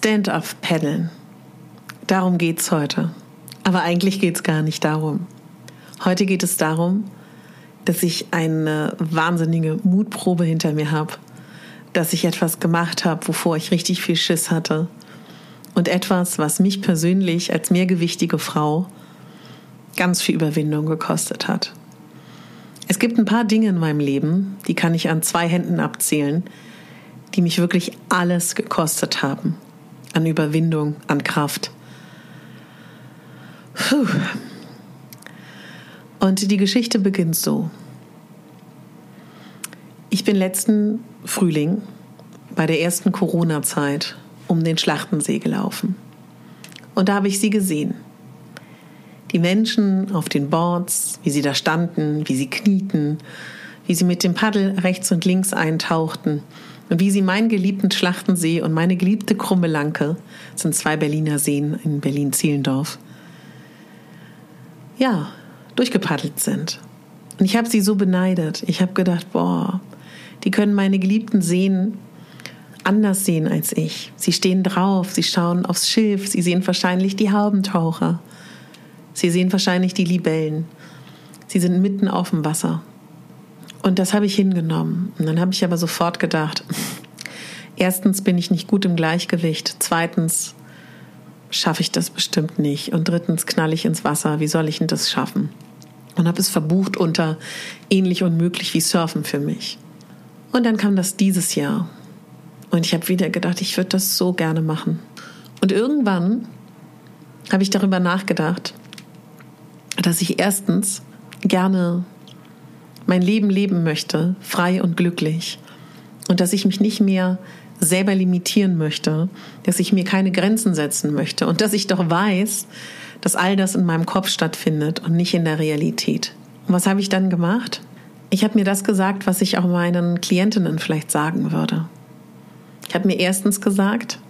Stand-up paddeln. Darum geht's heute. Aber eigentlich geht's gar nicht darum. Heute geht es darum, dass ich eine wahnsinnige Mutprobe hinter mir habe, dass ich etwas gemacht habe, wovor ich richtig viel Schiss hatte und etwas, was mich persönlich als mehrgewichtige Frau ganz viel Überwindung gekostet hat. Es gibt ein paar Dinge in meinem Leben, die kann ich an zwei Händen abzählen, die mich wirklich alles gekostet haben. An Überwindung, an Kraft. Puh. Und die Geschichte beginnt so. Ich bin letzten Frühling bei der ersten Corona-Zeit um den Schlachtensee gelaufen. Und da habe ich sie gesehen. Die Menschen auf den Boards, wie sie da standen, wie sie knieten, wie sie mit dem Paddel rechts und links eintauchten wie sie meinen geliebten Schlachtensee und meine geliebte Krummelanke, das sind zwei Berliner Seen in Berlin-Zehlendorf, ja, durchgepaddelt sind. Und ich habe sie so beneidet. Ich habe gedacht, boah, die können meine geliebten Seen anders sehen als ich. Sie stehen drauf, sie schauen aufs Schiff, sie sehen wahrscheinlich die Haubentaucher. Sie sehen wahrscheinlich die Libellen. Sie sind mitten auf dem Wasser. Und das habe ich hingenommen. Und dann habe ich aber sofort gedacht, erstens bin ich nicht gut im Gleichgewicht, zweitens schaffe ich das bestimmt nicht und drittens knall ich ins Wasser. Wie soll ich denn das schaffen? Und habe es verbucht unter ähnlich unmöglich wie Surfen für mich. Und dann kam das dieses Jahr. Und ich habe wieder gedacht, ich würde das so gerne machen. Und irgendwann habe ich darüber nachgedacht, dass ich erstens gerne mein Leben leben möchte, frei und glücklich. Und dass ich mich nicht mehr selber limitieren möchte, dass ich mir keine Grenzen setzen möchte und dass ich doch weiß, dass all das in meinem Kopf stattfindet und nicht in der Realität. Und was habe ich dann gemacht? Ich habe mir das gesagt, was ich auch meinen Klientinnen vielleicht sagen würde. Ich habe mir erstens gesagt,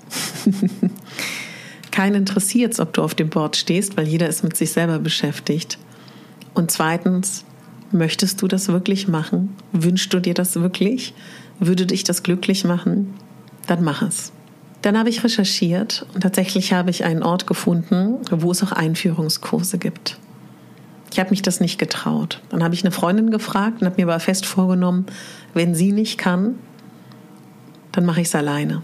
keinen interessiert ob du auf dem Board stehst, weil jeder ist mit sich selber beschäftigt. Und zweitens, möchtest du das wirklich machen? Wünschst du dir das wirklich? Würde dich das glücklich machen? Dann mach es. Dann habe ich recherchiert und tatsächlich habe ich einen Ort gefunden, wo es auch Einführungskurse gibt. Ich habe mich das nicht getraut. Dann habe ich eine Freundin gefragt und habe mir aber fest vorgenommen, wenn sie nicht kann, dann mache ich es alleine.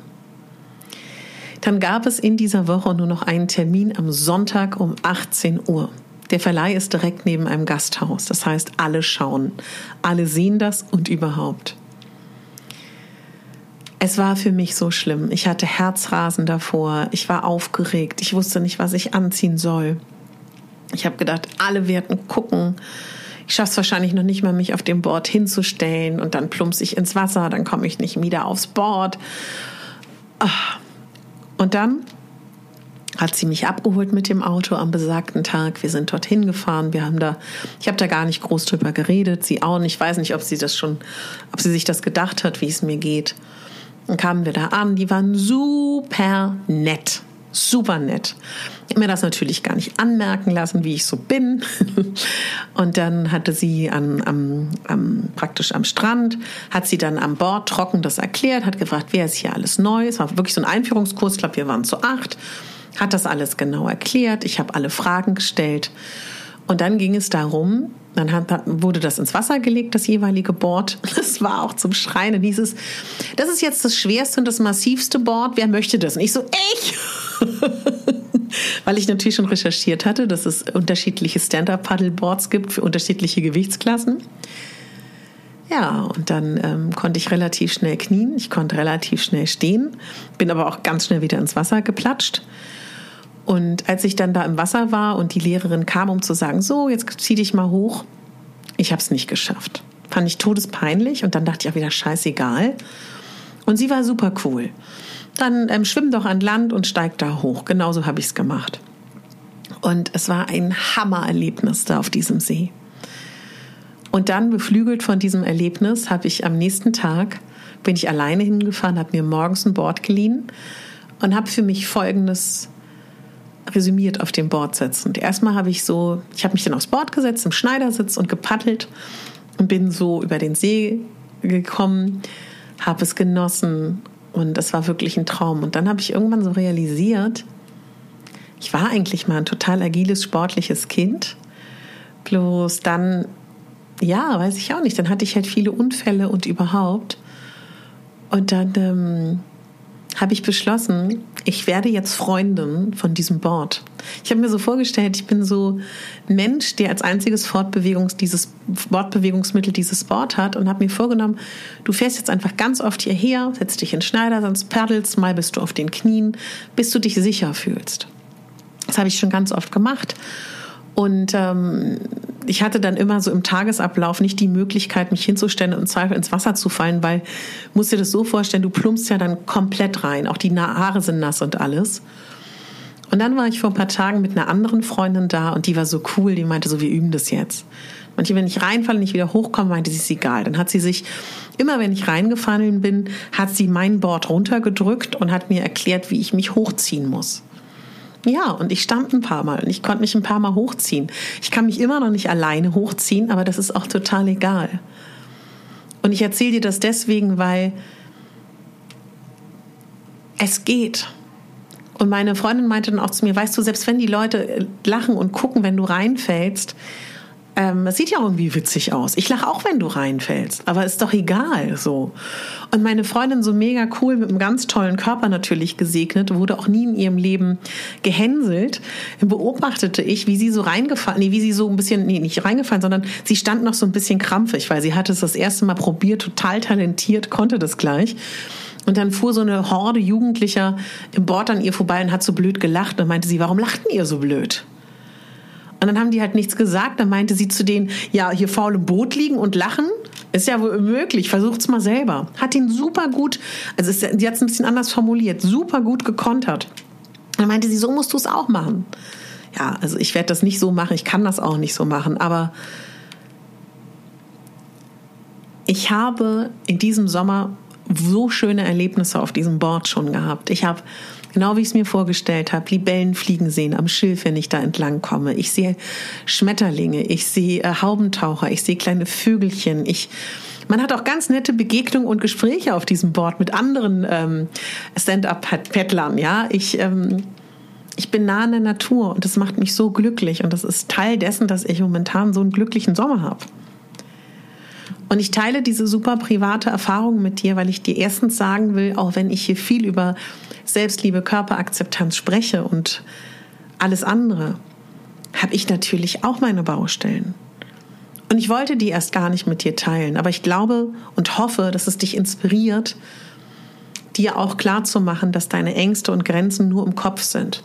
Dann gab es in dieser Woche nur noch einen Termin am Sonntag um 18 Uhr. Der Verleih ist direkt neben einem Gasthaus. Das heißt, alle schauen, alle sehen das und überhaupt. Es war für mich so schlimm. Ich hatte Herzrasen davor. Ich war aufgeregt. Ich wusste nicht, was ich anziehen soll. Ich habe gedacht, alle werden gucken. Ich schaffe es wahrscheinlich noch nicht mal, mich auf dem Board hinzustellen und dann plumpse ich ins Wasser, dann komme ich nicht wieder aufs Board. Ah. Und dann hat sie mich abgeholt mit dem Auto am besagten Tag. Wir sind dorthin gefahren. Wir haben da, ich habe da gar nicht groß drüber geredet. Sie auch nicht. Ich weiß nicht, ob sie das schon, ob sie sich das gedacht hat, wie es mir geht. Dann kamen wir da an. Die waren super nett super nett. Ich habe mir das natürlich gar nicht anmerken lassen, wie ich so bin. Und dann hatte sie an, am, am, praktisch am Strand, hat sie dann am Bord trocken das erklärt, hat gefragt, wer ist hier alles neu. Es war wirklich so ein Einführungskurs, ich glaube, wir waren zu acht. Hat das alles genau erklärt. Ich habe alle Fragen gestellt. Und dann ging es darum, dann hat, wurde das ins Wasser gelegt, das jeweilige Board. Das war auch zum Schreien. Dann hieß es, das ist jetzt das schwerste und das massivste Board. Wer möchte das? Und ich so, ich! Weil ich natürlich schon recherchiert hatte, dass es unterschiedliche Stand-Up-Paddleboards gibt für unterschiedliche Gewichtsklassen. Ja, und dann ähm, konnte ich relativ schnell knien, ich konnte relativ schnell stehen, bin aber auch ganz schnell wieder ins Wasser geplatscht. Und als ich dann da im Wasser war und die Lehrerin kam, um zu sagen, so, jetzt zieh dich mal hoch, ich habe es nicht geschafft. Fand ich todespeinlich und dann dachte ich auch wieder, scheißegal. Und sie war super cool. dann ähm, schwimm doch an Land und steig da hoch. Genauso habe ich es gemacht. Und es war ein Hammererlebnis da auf diesem See. Und dann, beflügelt von diesem Erlebnis, habe ich am nächsten Tag, bin ich alleine hingefahren, habe mir morgens ein Board geliehen und habe für mich Folgendes resümiert auf dem Board sitzen. Und erstmal habe ich so, ich habe mich dann aufs Board gesetzt, im Schneidersitz und gepaddelt und bin so über den See gekommen, habe es genossen und das war wirklich ein Traum. Und dann habe ich irgendwann so realisiert, ich war eigentlich mal ein total agiles, sportliches Kind. Bloß dann, ja, weiß ich auch nicht, dann hatte ich halt viele Unfälle und überhaupt. Und dann ähm, habe ich beschlossen, ich werde jetzt Freundin von diesem Board. Ich habe mir so vorgestellt, ich bin so ein Mensch, der als einziges Fortbewegungs dieses Wortbewegungsmittel dieses Board hat und habe mir vorgenommen, du fährst jetzt einfach ganz oft hierher, setzt dich in Schneider, sonst paddelst, mal bist du auf den Knien, bis du dich sicher fühlst. Das habe ich schon ganz oft gemacht. Und ähm, ich hatte dann immer so im Tagesablauf nicht die Möglichkeit, mich hinzustellen und im Zweifel ins Wasser zu fallen, weil, musst dir das so vorstellen, du plumpst ja dann komplett rein. Auch die Haare sind nass und alles. Und dann war ich vor ein paar Tagen mit einer anderen Freundin da und die war so cool, die meinte so, wir üben das jetzt. Manche, wenn ich reinfalle und nicht wieder hochkomme, meinte sie, ist egal. Dann hat sie sich, immer wenn ich reingefallen bin, hat sie mein Board runtergedrückt und hat mir erklärt, wie ich mich hochziehen muss. Ja, und ich stand ein paar Mal und ich konnte mich ein paar Mal hochziehen. Ich kann mich immer noch nicht alleine hochziehen, aber das ist auch total egal. Und ich erzähle dir das deswegen, weil es geht. Und meine Freundin meinte dann auch zu mir, weißt du, selbst wenn die Leute lachen und gucken, wenn du reinfällst, ähm, sieht ja irgendwie witzig aus. Ich lache auch, wenn du reinfällst, aber ist doch egal so. Und meine Freundin so mega cool mit einem ganz tollen Körper natürlich gesegnet, wurde auch nie in ihrem Leben gehänselt. Beobachtete ich, wie sie so reingefallen, nee, wie sie so ein bisschen, nee, nicht reingefallen, sondern sie stand noch so ein bisschen krampfig, weil sie hatte es das erste Mal probiert, total talentiert, konnte das gleich. Und dann fuhr so eine Horde Jugendlicher im Bord an ihr vorbei und hat so blöd gelacht und meinte sie, warum lachten ihr so blöd? Und dann haben die halt nichts gesagt. Dann meinte sie zu denen, ja, hier faul im Boot liegen und lachen. Ist ja wohl möglich, versucht's mal selber. Hat ihn super gut, also ist, sie hat es ein bisschen anders formuliert, super gut gekontert. Dann meinte sie, so musst du es auch machen. Ja, also ich werde das nicht so machen, ich kann das auch nicht so machen, aber ich habe in diesem Sommer so schöne Erlebnisse auf diesem Board schon gehabt. Ich habe Genau wie ich es mir vorgestellt habe. Libellen fliegen sehen am Schilf, wenn ich da entlang komme. Ich sehe Schmetterlinge, ich sehe äh, Haubentaucher, ich sehe kleine Vögelchen. Ich, man hat auch ganz nette Begegnungen und Gespräche auf diesem Board mit anderen ähm, Stand-up-Paddlern. Ja, ich ähm, ich bin nah an der Natur und das macht mich so glücklich und das ist Teil dessen, dass ich momentan so einen glücklichen Sommer habe. Und ich teile diese super private Erfahrung mit dir, weil ich dir erstens sagen will, auch wenn ich hier viel über Selbstliebe, Körperakzeptanz spreche und alles andere, habe ich natürlich auch meine Baustellen. Und ich wollte die erst gar nicht mit dir teilen, aber ich glaube und hoffe, dass es dich inspiriert, dir auch klar zu machen, dass deine Ängste und Grenzen nur im Kopf sind.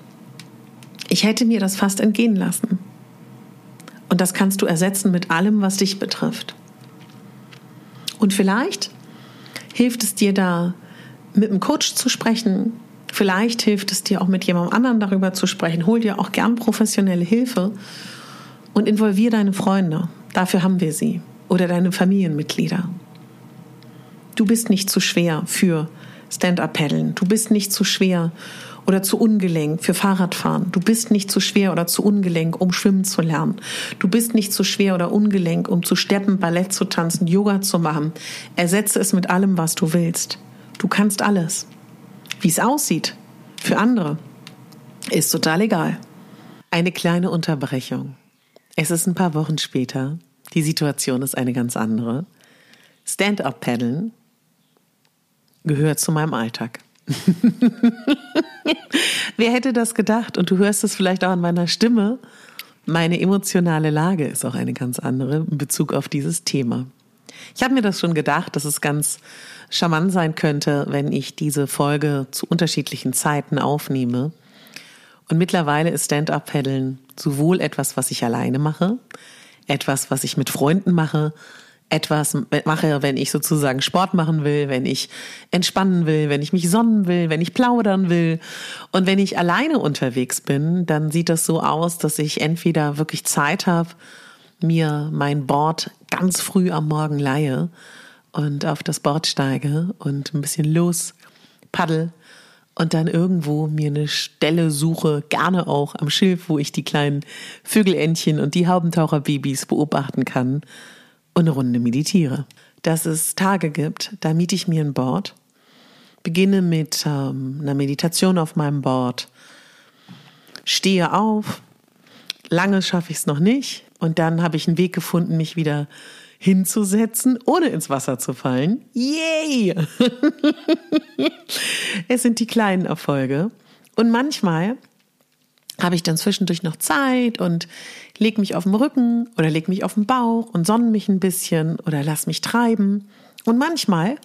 Ich hätte mir das fast entgehen lassen. Und das kannst du ersetzen mit allem, was dich betrifft. Und vielleicht hilft es dir da, mit einem Coach zu sprechen, Vielleicht hilft es dir auch mit jemandem anderen darüber zu sprechen. Hol dir auch gern professionelle Hilfe und involvier deine Freunde. Dafür haben wir sie. Oder deine Familienmitglieder. Du bist nicht zu schwer für Stand-up-Paddeln. Du bist nicht zu schwer oder zu ungelenk für Fahrradfahren. Du bist nicht zu schwer oder zu ungelenk, um schwimmen zu lernen. Du bist nicht zu schwer oder ungelenk, um zu steppen, Ballett zu tanzen, Yoga zu machen. Ersetze es mit allem, was du willst. Du kannst alles. Wie es aussieht für andere ist total egal. Eine kleine Unterbrechung. Es ist ein paar Wochen später. Die Situation ist eine ganz andere. Stand-up-Paddeln gehört zu meinem Alltag. Wer hätte das gedacht? Und du hörst es vielleicht auch an meiner Stimme. Meine emotionale Lage ist auch eine ganz andere in Bezug auf dieses Thema. Ich habe mir das schon gedacht, dass es ganz charmant sein könnte, wenn ich diese Folge zu unterschiedlichen Zeiten aufnehme. Und mittlerweile ist Stand-up-Paddeln sowohl etwas, was ich alleine mache, etwas, was ich mit Freunden mache, etwas mache, wenn ich sozusagen Sport machen will, wenn ich entspannen will, wenn ich mich sonnen will, wenn ich plaudern will. Und wenn ich alleine unterwegs bin, dann sieht das so aus, dass ich entweder wirklich Zeit habe, mir mein Board ganz früh am Morgen leihe und auf das Board steige und ein bisschen los paddel und dann irgendwo mir eine Stelle suche, gerne auch am Schilf, wo ich die kleinen Vögelentchen und die Haubentaucherbabys beobachten kann und eine Runde meditiere. Dass es Tage gibt, da miete ich mir ein Board, beginne mit ähm, einer Meditation auf meinem Board, stehe auf, lange schaffe ich es noch nicht und dann habe ich einen Weg gefunden, mich wieder hinzusetzen, ohne ins Wasser zu fallen. Yay! es sind die kleinen Erfolge. Und manchmal habe ich dann zwischendurch noch Zeit und leg mich auf den Rücken oder leg mich auf den Bauch und sonne mich ein bisschen oder lass mich treiben. Und manchmal,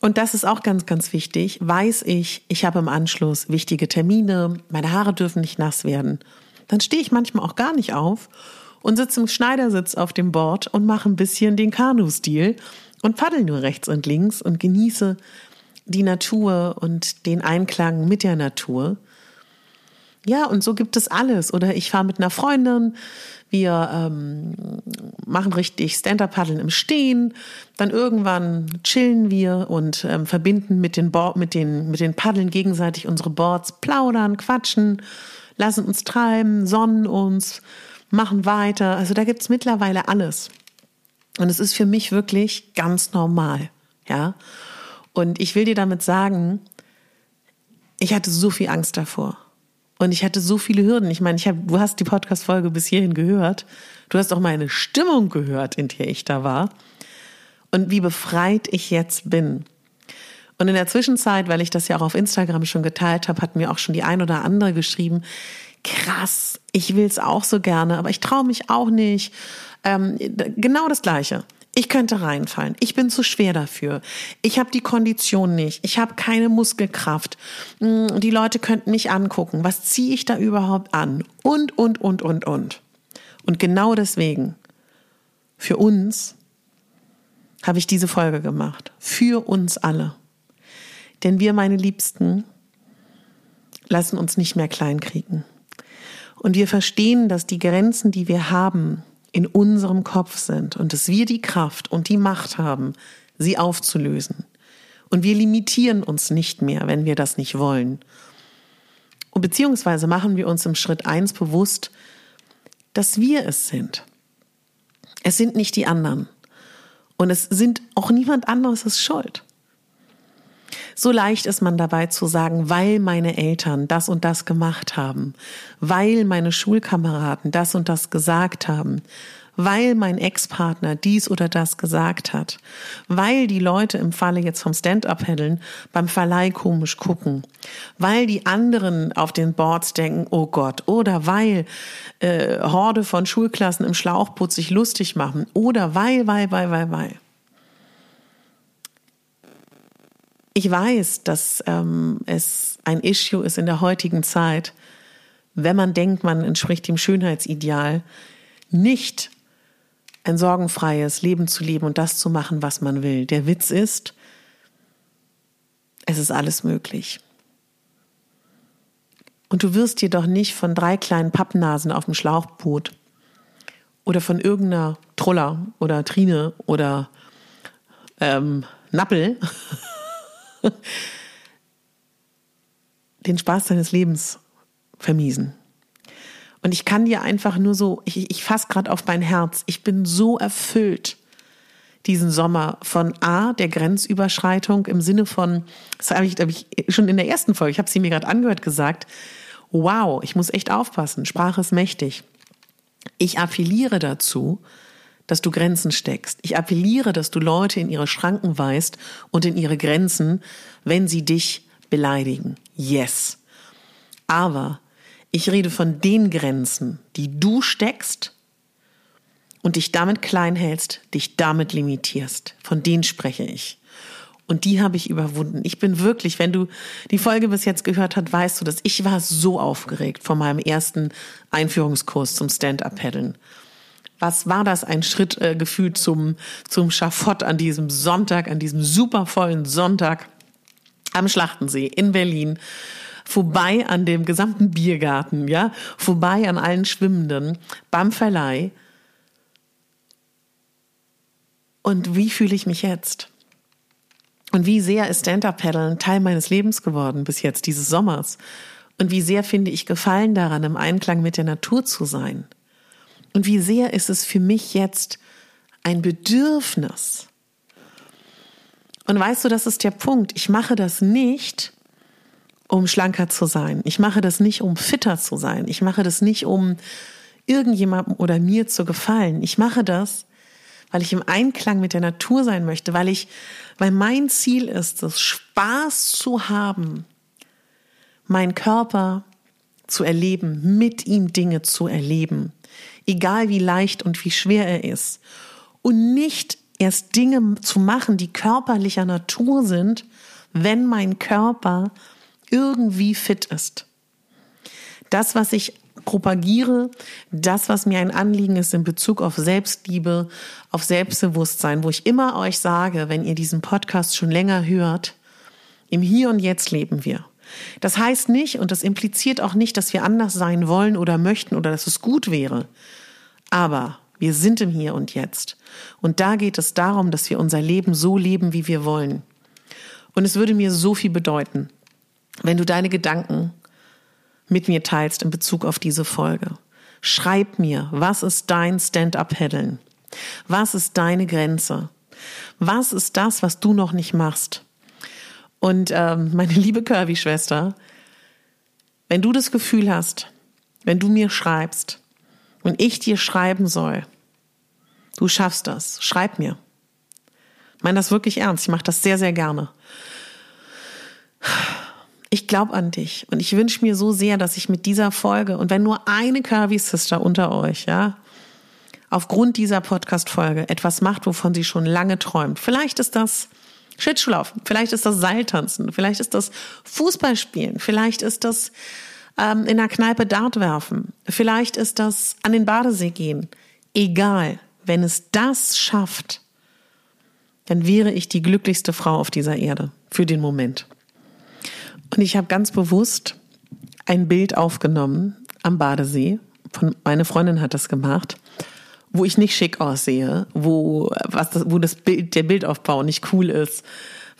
und das ist auch ganz, ganz wichtig, weiß ich, ich habe im Anschluss wichtige Termine, meine Haare dürfen nicht nass werden. Dann stehe ich manchmal auch gar nicht auf und sitze im Schneidersitz auf dem Board und mache ein bisschen den Kanu-Stil und paddel nur rechts und links und genieße die Natur und den Einklang mit der Natur. Ja, und so gibt es alles. Oder ich fahre mit einer Freundin, wir ähm, machen richtig Stand-Up-Paddeln im Stehen, dann irgendwann chillen wir und ähm, verbinden mit den, Bo mit, den, mit den Paddeln gegenseitig unsere Boards, plaudern, quatschen, lassen uns treiben, sonnen uns, machen weiter. Also da gibt es mittlerweile alles. Und es ist für mich wirklich ganz normal. Ja. Und ich will dir damit sagen, ich hatte so viel Angst davor. Und ich hatte so viele Hürden. Ich meine, ich habe, du hast die Podcast-Folge bis hierhin gehört. Du hast auch meine Stimmung gehört, in der ich da war. Und wie befreit ich jetzt bin. Und in der Zwischenzeit, weil ich das ja auch auf Instagram schon geteilt habe, hat mir auch schon die ein oder andere geschrieben, krass, ich will es auch so gerne, aber ich traue mich auch nicht. Ähm, genau das Gleiche. Ich könnte reinfallen. Ich bin zu schwer dafür. Ich habe die Kondition nicht. Ich habe keine Muskelkraft. Hm, die Leute könnten mich angucken. Was ziehe ich da überhaupt an? Und, und, und, und, und. Und genau deswegen, für uns, habe ich diese Folge gemacht. Für uns alle. Denn wir, meine Liebsten, lassen uns nicht mehr kleinkriegen. Und wir verstehen, dass die Grenzen, die wir haben, in unserem Kopf sind und dass wir die Kraft und die Macht haben, sie aufzulösen. Und wir limitieren uns nicht mehr, wenn wir das nicht wollen. Und beziehungsweise machen wir uns im Schritt eins bewusst, dass wir es sind. Es sind nicht die anderen. Und es sind auch niemand anderes schuld. So leicht ist man dabei zu sagen, weil meine Eltern das und das gemacht haben, weil meine Schulkameraden das und das gesagt haben, weil mein Ex-Partner dies oder das gesagt hat, weil die Leute im Falle jetzt vom Stand-up-Paddeln beim Verleih komisch gucken, weil die anderen auf den Boards denken, oh Gott, oder weil äh, Horde von Schulklassen im Schlauchboot sich lustig machen, oder weil, weil, weil, weil, weil. Ich weiß, dass ähm, es ein Issue ist in der heutigen Zeit, wenn man denkt, man entspricht dem Schönheitsideal, nicht ein sorgenfreies Leben zu leben und das zu machen, was man will. Der Witz ist, es ist alles möglich. Und du wirst dir doch nicht von drei kleinen Pappnasen auf dem Schlauchboot oder von irgendeiner Troller oder Trine oder ähm, Nappel den Spaß deines Lebens vermiesen. Und ich kann dir einfach nur so, ich, ich fasse gerade auf mein Herz, ich bin so erfüllt diesen Sommer von A, der Grenzüberschreitung im Sinne von, das habe ich, hab ich schon in der ersten Folge, ich habe sie mir gerade angehört, gesagt, wow, ich muss echt aufpassen, Sprache ist mächtig. Ich appelliere dazu, dass du Grenzen steckst. Ich appelliere, dass du Leute in ihre Schranken weist und in ihre Grenzen, wenn sie dich beleidigen. Yes. Aber ich rede von den Grenzen, die du steckst und dich damit klein hältst, dich damit limitierst. Von denen spreche ich. Und die habe ich überwunden. Ich bin wirklich, wenn du die Folge bis jetzt gehört hast, weißt du, dass ich war so aufgeregt vor meinem ersten Einführungskurs zum Stand-up-Paddeln Was war das ein Schritt äh, gefühlt zum, zum Schafott an diesem Sonntag, an diesem supervollen Sonntag am Schlachtensee in Berlin? Vorbei an dem gesamten Biergarten, ja, vorbei an allen Schwimmenden, beim Verleih. Und wie fühle ich mich jetzt? Und wie sehr ist Stand-Up-Paddeln Teil meines Lebens geworden bis jetzt, dieses Sommers? Und wie sehr finde ich Gefallen daran, im Einklang mit der Natur zu sein? Und wie sehr ist es für mich jetzt ein Bedürfnis? Und weißt du, das ist der Punkt. Ich mache das nicht, um schlanker zu sein. Ich mache das nicht, um fitter zu sein. Ich mache das nicht, um irgendjemandem oder mir zu gefallen. Ich mache das, weil ich im Einklang mit der Natur sein möchte, weil ich, weil mein Ziel ist es, Spaß zu haben, meinen Körper zu erleben, mit ihm Dinge zu erleben, egal wie leicht und wie schwer er ist. Und nicht erst Dinge zu machen, die körperlicher Natur sind, wenn mein Körper irgendwie fit ist. Das, was ich propagiere, das, was mir ein Anliegen ist in Bezug auf Selbstliebe, auf Selbstbewusstsein, wo ich immer euch sage, wenn ihr diesen Podcast schon länger hört, im Hier und Jetzt leben wir. Das heißt nicht und das impliziert auch nicht, dass wir anders sein wollen oder möchten oder dass es gut wäre. Aber wir sind im Hier und Jetzt. Und da geht es darum, dass wir unser Leben so leben, wie wir wollen. Und es würde mir so viel bedeuten, wenn du deine Gedanken mit mir teilst in Bezug auf diese Folge. Schreib mir, was ist dein Stand-up-Paddeln? Was ist deine Grenze? Was ist das, was du noch nicht machst? Und ähm, meine liebe Curvy-Schwester, wenn du das Gefühl hast, wenn du mir schreibst und ich dir schreiben soll, du schaffst das, schreib mir. Ich meine das wirklich ernst, ich mache das sehr, sehr gerne. Ich glaube an dich und ich wünsche mir so sehr, dass ich mit dieser Folge und wenn nur eine Curvy Sister unter euch, ja, aufgrund dieser Podcast-Folge etwas macht, wovon sie schon lange träumt. Vielleicht ist das Schlittschuhlaufen, vielleicht ist das Seiltanzen, vielleicht ist das Fußballspielen, vielleicht ist das ähm, in der Kneipe Dart werfen, vielleicht ist das an den Badesee gehen. Egal, wenn es das schafft, dann wäre ich die glücklichste Frau auf dieser Erde für den Moment. Und ich habe ganz bewusst ein Bild aufgenommen am Badesee. Von, meine Freundin hat das gemacht wo ich nicht schick aussehe, wo, was das, wo das Bild, der Bildaufbau nicht cool ist,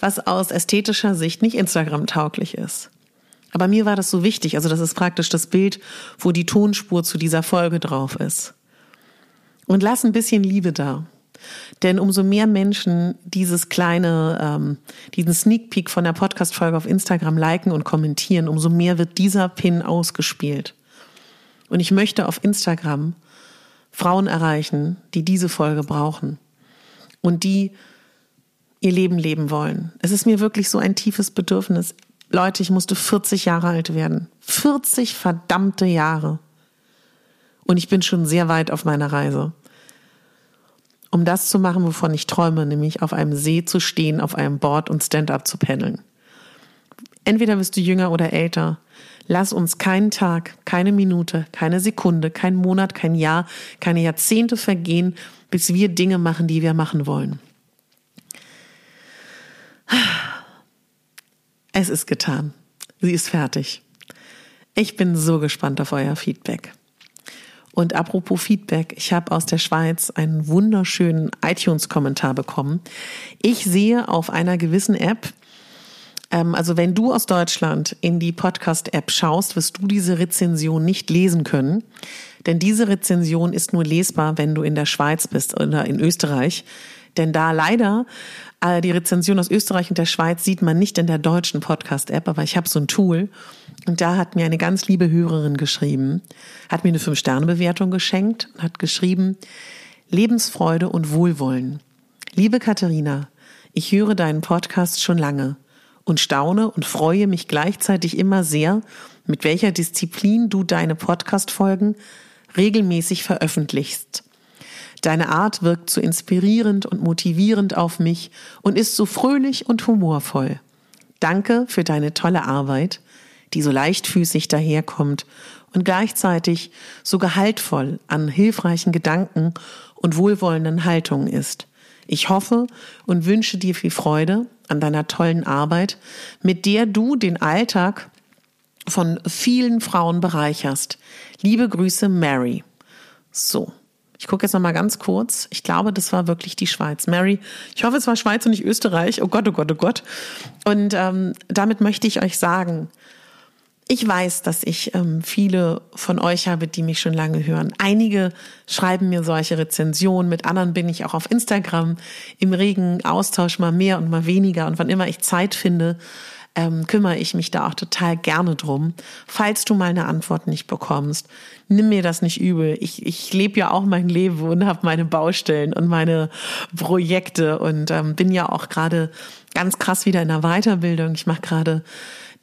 was aus ästhetischer Sicht nicht Instagram-tauglich ist. Aber mir war das so wichtig. Also das ist praktisch das Bild, wo die Tonspur zu dieser Folge drauf ist. Und lass ein bisschen Liebe da. Denn umso mehr Menschen dieses kleine, ähm, diesen Sneak Peek von der Podcast-Folge auf Instagram liken und kommentieren, umso mehr wird dieser Pin ausgespielt. Und ich möchte auf Instagram Frauen erreichen, die diese Folge brauchen und die ihr Leben leben wollen. Es ist mir wirklich so ein tiefes Bedürfnis. Leute, ich musste 40 Jahre alt werden. 40 verdammte Jahre. Und ich bin schon sehr weit auf meiner Reise. Um das zu machen, wovon ich träume, nämlich auf einem See zu stehen, auf einem Board und Stand-up zu pendeln. Entweder bist du jünger oder älter. Lass uns keinen Tag, keine Minute, keine Sekunde, kein Monat, kein Jahr, keine Jahrzehnte vergehen, bis wir Dinge machen, die wir machen wollen. Es ist getan. Sie ist fertig. Ich bin so gespannt auf euer Feedback. Und apropos Feedback, ich habe aus der Schweiz einen wunderschönen iTunes-Kommentar bekommen. Ich sehe auf einer gewissen App, also wenn du aus Deutschland in die Podcast-App schaust, wirst du diese Rezension nicht lesen können. Denn diese Rezension ist nur lesbar, wenn du in der Schweiz bist oder in Österreich. Denn da leider äh, die Rezension aus Österreich und der Schweiz sieht man nicht in der deutschen Podcast-App, aber ich habe so ein Tool und da hat mir eine ganz liebe Hörerin geschrieben, hat mir eine Fünf-Sterne-Bewertung geschenkt und hat geschrieben, Lebensfreude und Wohlwollen. Liebe Katharina, ich höre deinen Podcast schon lange und staune und freue mich gleichzeitig immer sehr, mit welcher Disziplin du deine Podcast-Folgen regelmäßig veröffentlichst. Deine Art wirkt so inspirierend und motivierend auf mich und ist so fröhlich und humorvoll. Danke für deine tolle Arbeit, die so leichtfüßig daherkommt und gleichzeitig so gehaltvoll an hilfreichen Gedanken und wohlwollenden Haltungen ist. Ich hoffe und wünsche dir viel Freude an deiner tollen Arbeit, mit der du den Alltag von vielen Frauen bereicherst. Liebe Grüße, Mary. So. Ich gucke jetzt noch mal ganz kurz. Ich glaube, das war wirklich die Schweiz. Mary, ich hoffe, es war Schweiz und nicht Österreich. Oh Gott, oh Gott, oh Gott. Und ähm, damit möchte ich euch sagen, ich weiß, dass ich ähm, viele von euch habe, die mich schon lange hören. Einige schreiben mir solche Rezensionen, mit anderen bin ich auch auf Instagram im regen Austausch mal mehr und mal weniger. Und wann immer ich Zeit finde, ähm, kümmere ich mich da auch total gerne drum. Falls du mal eine Antwort nicht bekommst, nimm mir das nicht übel. Ich, ich lebe ja auch mein Leben und habe meine Baustellen und meine Projekte und ähm, bin ja auch gerade ganz krass wieder in der Weiterbildung. Ich mache gerade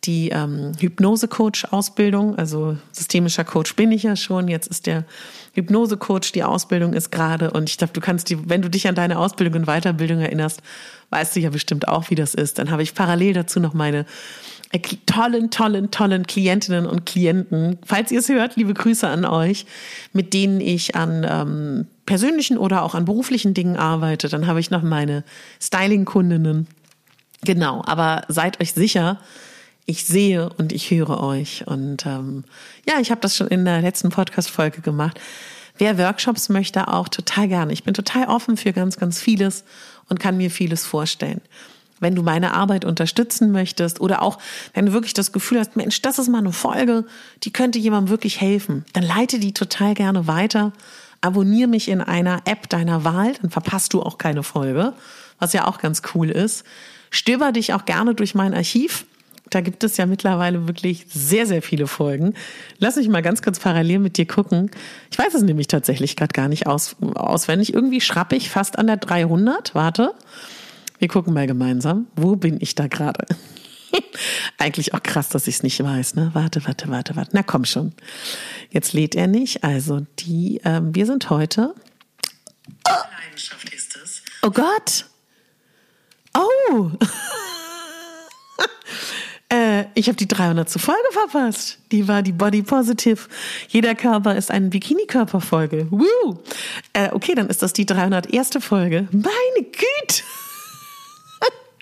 die ähm, Hypnose-Coach-Ausbildung, also systemischer Coach bin ich ja schon. Jetzt ist der Hypnose-Coach, die Ausbildung ist gerade. Und ich glaube, du kannst die, wenn du dich an deine Ausbildung und Weiterbildung erinnerst, weißt du ja bestimmt auch, wie das ist. Dann habe ich parallel dazu noch meine tollen, tollen, tollen Klientinnen und Klienten. Falls ihr es hört, liebe Grüße an euch, mit denen ich an ähm, persönlichen oder auch an beruflichen Dingen arbeite. Dann habe ich noch meine Styling-Kundinnen. Genau, aber seid euch sicher, ich sehe und ich höre euch. Und ähm, ja, ich habe das schon in der letzten Podcast-Folge gemacht. Wer Workshops möchte, auch total gerne. Ich bin total offen für ganz, ganz vieles und kann mir vieles vorstellen. Wenn du meine Arbeit unterstützen möchtest oder auch wenn du wirklich das Gefühl hast, Mensch, das ist mal eine Folge, die könnte jemandem wirklich helfen, dann leite die total gerne weiter. Abonniere mich in einer App deiner Wahl, dann verpasst du auch keine Folge, was ja auch ganz cool ist. Stöber dich auch gerne durch mein Archiv da gibt es ja mittlerweile wirklich sehr, sehr viele Folgen. Lass mich mal ganz kurz parallel mit dir gucken. Ich weiß es nämlich tatsächlich gerade gar nicht aus, auswendig. Irgendwie schrappe ich fast an der 300. Warte. Wir gucken mal gemeinsam. Wo bin ich da gerade? Eigentlich auch krass, dass ich es nicht weiß. Ne? Warte, warte, warte, warte. Na komm schon. Jetzt lädt er nicht. Also die, ähm, wir sind heute. Oh. Leidenschaft ist es. Oh Gott. Oh. Ich habe die 300. Folge verpasst. Die war die Body Positive. Jeder Körper ist ein Bikini-Körper-Folge. Woo! Äh, okay, dann ist das die 301. Folge. Meine Güte!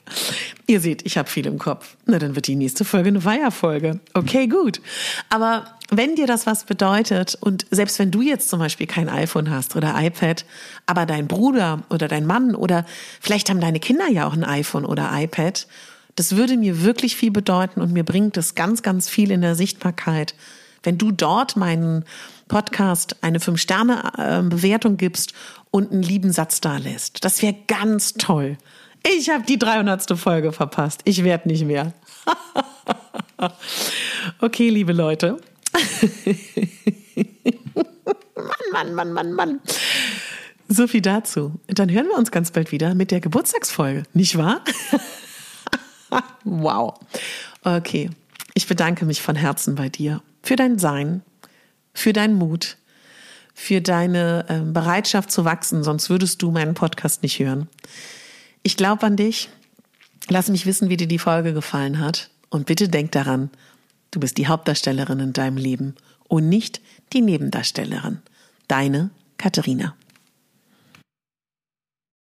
Ihr seht, ich habe viel im Kopf. Na, dann wird die nächste Folge eine Weiherfolge. Okay, gut. Aber wenn dir das was bedeutet und selbst wenn du jetzt zum Beispiel kein iPhone hast oder iPad, aber dein Bruder oder dein Mann oder vielleicht haben deine Kinder ja auch ein iPhone oder iPad das würde mir wirklich viel bedeuten und mir bringt es ganz, ganz viel in der Sichtbarkeit. Wenn du dort meinen Podcast eine Fünf-Sterne-Bewertung gibst und einen lieben Satz da lässt. Das wäre ganz toll. Ich habe die 300. Folge verpasst. Ich werde nicht mehr. okay, liebe Leute. Mann, Mann, Mann, Mann, Mann. So viel dazu. Dann hören wir uns ganz bald wieder mit der Geburtstagsfolge, nicht wahr? wow. Okay. Ich bedanke mich von Herzen bei dir für dein Sein, für deinen Mut, für deine äh, Bereitschaft zu wachsen, sonst würdest du meinen Podcast nicht hören. Ich glaube an dich. Lass mich wissen, wie dir die Folge gefallen hat. Und bitte denk daran, du bist die Hauptdarstellerin in deinem Leben und nicht die Nebendarstellerin. Deine Katharina.